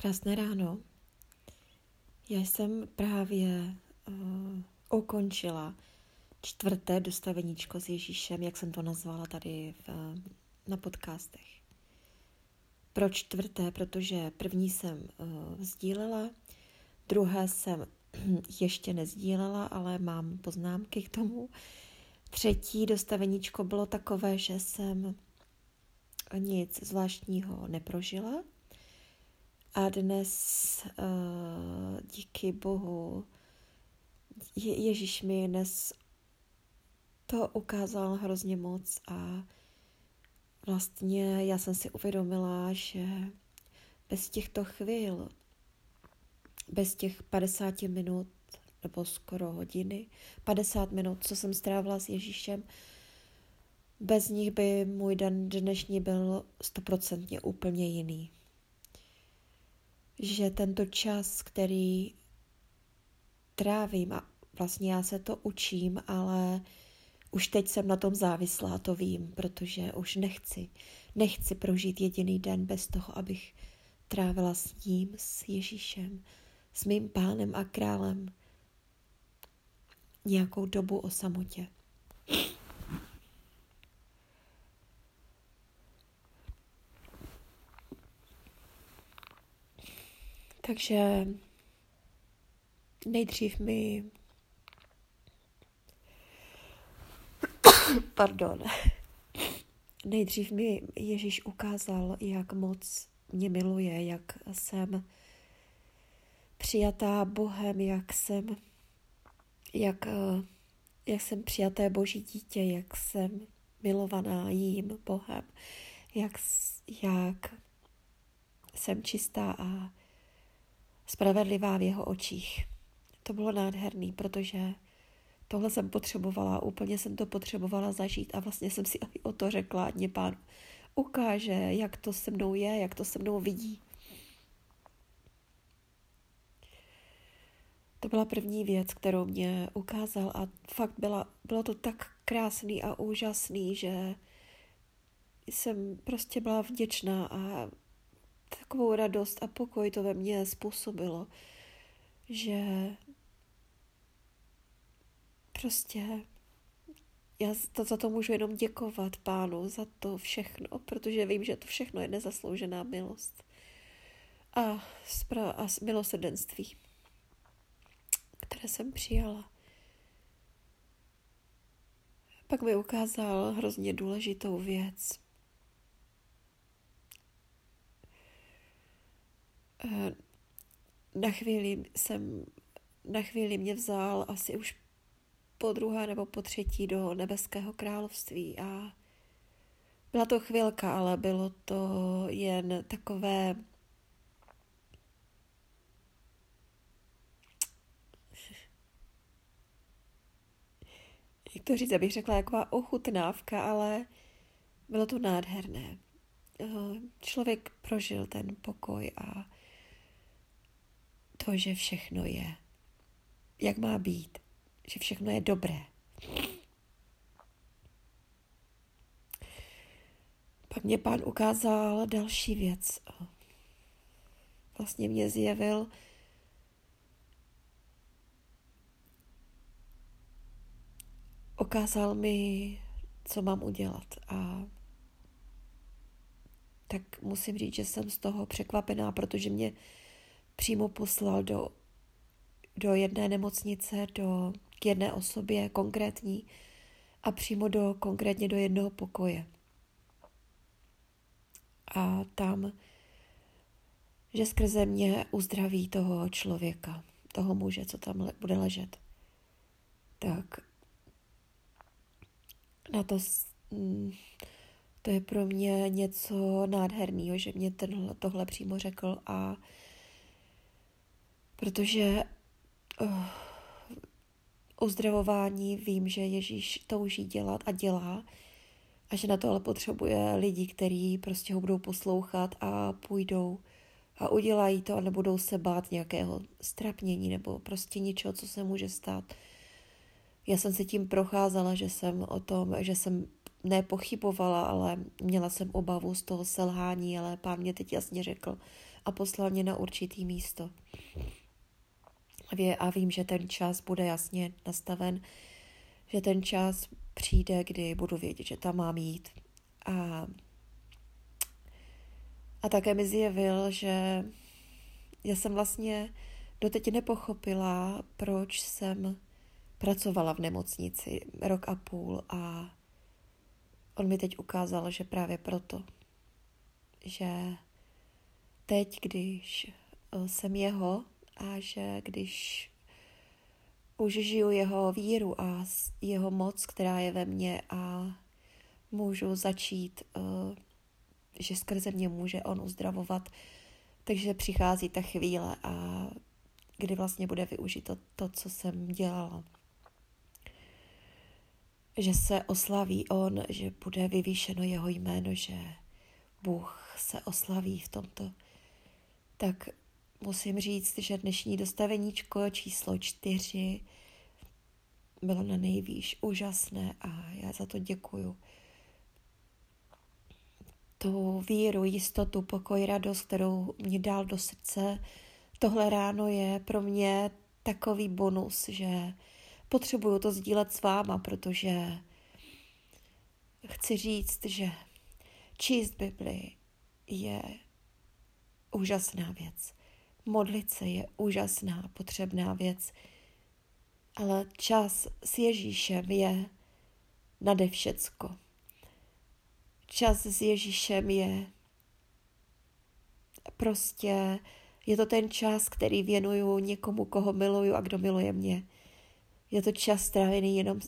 Krásné ráno. Já jsem právě uh, ukončila čtvrté dostaveníčko s Ježíšem, jak jsem to nazvala tady v, uh, na podcastech. Proč čtvrté? Protože první jsem uh, sdílela, druhé jsem ještě nezdílela, ale mám poznámky k tomu. Třetí dostaveníčko bylo takové, že jsem nic zvláštního neprožila, a dnes uh, díky Bohu Je- Ježíš mi dnes to ukázal hrozně moc a vlastně já jsem si uvědomila, že bez těchto chvil, bez těch 50 minut nebo skoro hodiny, 50 minut, co jsem strávila s Ježíšem, bez nich by můj den dnešní byl stoprocentně úplně jiný že tento čas, který trávím, a vlastně já se to učím, ale už teď jsem na tom závislá, to vím, protože už nechci, nechci prožít jediný den bez toho, abych trávila s ním, s Ježíšem, s mým pánem a králem nějakou dobu o samotě. Takže nejdřív mi pardon, nejdřív mi Ježíš ukázal, jak moc mě miluje, jak jsem přijatá Bohem, jak jsem, jak, jak jsem přijaté Boží dítě, jak jsem milovaná jím Bohem, jak, jak jsem čistá a spravedlivá v jeho očích. To bylo nádherný, protože tohle jsem potřebovala, úplně jsem to potřebovala zažít a vlastně jsem si o to řekla, mě pán ukáže, jak to se mnou je, jak to se mnou vidí. To byla první věc, kterou mě ukázal a fakt byla, bylo to tak krásný a úžasný, že jsem prostě byla vděčná a takovou radost a pokoj to ve mně způsobilo, že prostě já to, za to můžu jenom děkovat pánu za to všechno, protože vím, že to všechno je nezasloužená milost a, spra- a milosrdenství, které jsem přijala. Pak mi ukázal hrozně důležitou věc. Na chvíli jsem, na chvíli mě vzal asi už po druhé nebo po třetí do nebeského království a byla to chvilka, ale bylo to jen takové jak to říct, abych řekla, taková ochutnávka, ale bylo to nádherné. Eh, člověk prožil ten pokoj a to, že všechno je, jak má být, že všechno je dobré. Pak mě pán ukázal další věc. Vlastně mě zjevil, ukázal mi, co mám udělat. A tak musím říct, že jsem z toho překvapená, protože mě přímo poslal do, do jedné nemocnice, do, k jedné osobě konkrétní a přímo do, konkrétně do jednoho pokoje. A tam, že skrze mě uzdraví toho člověka, toho muže, co tam le, bude ležet. Tak na to, mm, to je pro mě něco nádherného, že mě tenhle, tohle přímo řekl a protože uh, uzdravování vím, že Ježíš touží dělat a dělá a že na to ale potřebuje lidi, kteří prostě ho budou poslouchat a půjdou a udělají to a nebudou se bát nějakého strapnění nebo prostě ničeho, co se může stát. Já jsem se tím procházela, že jsem o tom, že jsem nepochybovala, ale měla jsem obavu z toho selhání, ale pán mě teď jasně řekl a poslal mě na určitý místo. A vím, že ten čas bude jasně nastaven, že ten čas přijde, kdy budu vědět, že tam mám jít. A, a také mi zjevil, že já jsem vlastně doteď nepochopila, proč jsem pracovala v nemocnici rok a půl a on mi teď ukázal, že právě proto, že teď, když eh, jsem jeho a že když už žiju jeho víru a jeho moc, která je ve mně a můžu začít, eh, že skrze mě může on uzdravovat, takže přichází ta chvíle a kdy vlastně bude využito to, co jsem dělala. Že se oslaví on, že bude vyvýšeno jeho jméno, že Bůh se oslaví v tomto. Tak musím říct, že dnešní dostaveníčko číslo čtyři bylo na nejvýš úžasné a já za to děkuju. Tu víru, jistotu, pokoj, radost, kterou mě dal do srdce, tohle ráno je pro mě takový bonus, že potřebuju to sdílet s váma, protože chci říct, že číst Bibli je úžasná věc. Modlit se je úžasná, potřebná věc, ale čas s Ježíšem je nade všecko. Čas s Ježíšem je prostě, je to ten čas, který věnuju někomu, koho miluju a kdo miluje mě. Je to čas strávený jenom,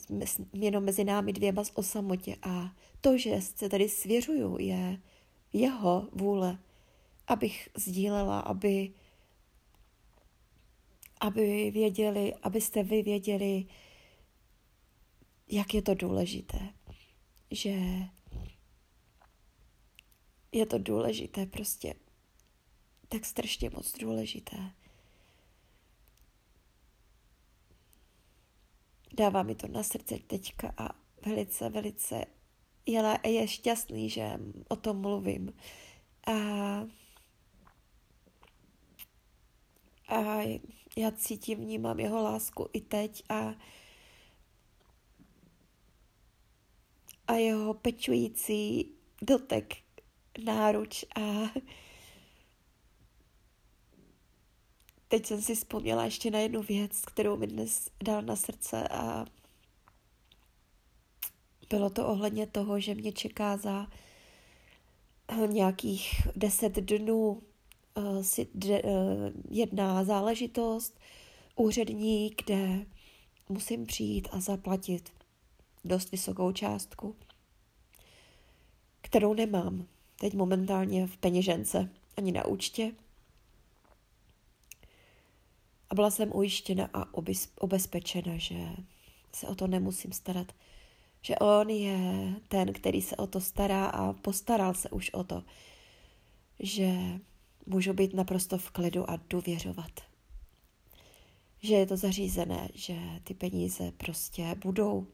jenom mezi námi dvěma z osamotě a to, že se tady svěřuju, je jeho vůle, abych sdílela, aby aby věděli, abyste vy věděli, jak je to důležité. Že je to důležité prostě. Tak strašně moc důležité. Dává mi to na srdce teďka a velice, velice je, je šťastný, že o tom mluvím. A, a já cítím, vnímám jeho lásku i teď a, a jeho pečující dotek náruč a teď jsem si vzpomněla ještě na jednu věc, kterou mi dnes dal na srdce a bylo to ohledně toho, že mě čeká za nějakých deset dnů si de, uh, jedna záležitost úřední, kde musím přijít a zaplatit dost vysokou částku, kterou nemám teď momentálně v peněžence ani na účtě. A byla jsem ujištěna a obezpečena, že se o to nemusím starat. Že on je ten, který se o to stará a postaral se už o to. Že můžu být naprosto v klidu a důvěřovat. Že je to zařízené, že ty peníze prostě budou.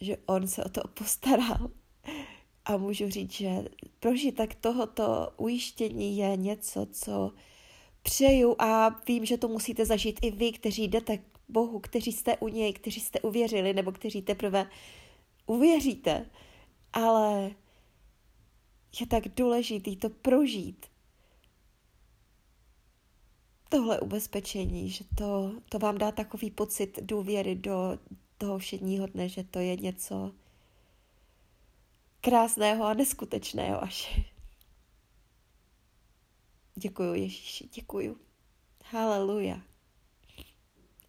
Že on se o to postaral. A můžu říct, že prožitek tohoto ujištění je něco, co přeju a vím, že to musíte zažít i vy, kteří jdete k Bohu, kteří jste u něj, kteří jste uvěřili nebo kteří teprve uvěříte. Ale je tak důležitý to prožít. Tohle ubezpečení, že to, to vám dá takový pocit důvěry do toho všedního dne, že to je něco krásného a neskutečného až. Děkuju Ježíši, děkuju. Haleluja.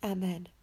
Amen.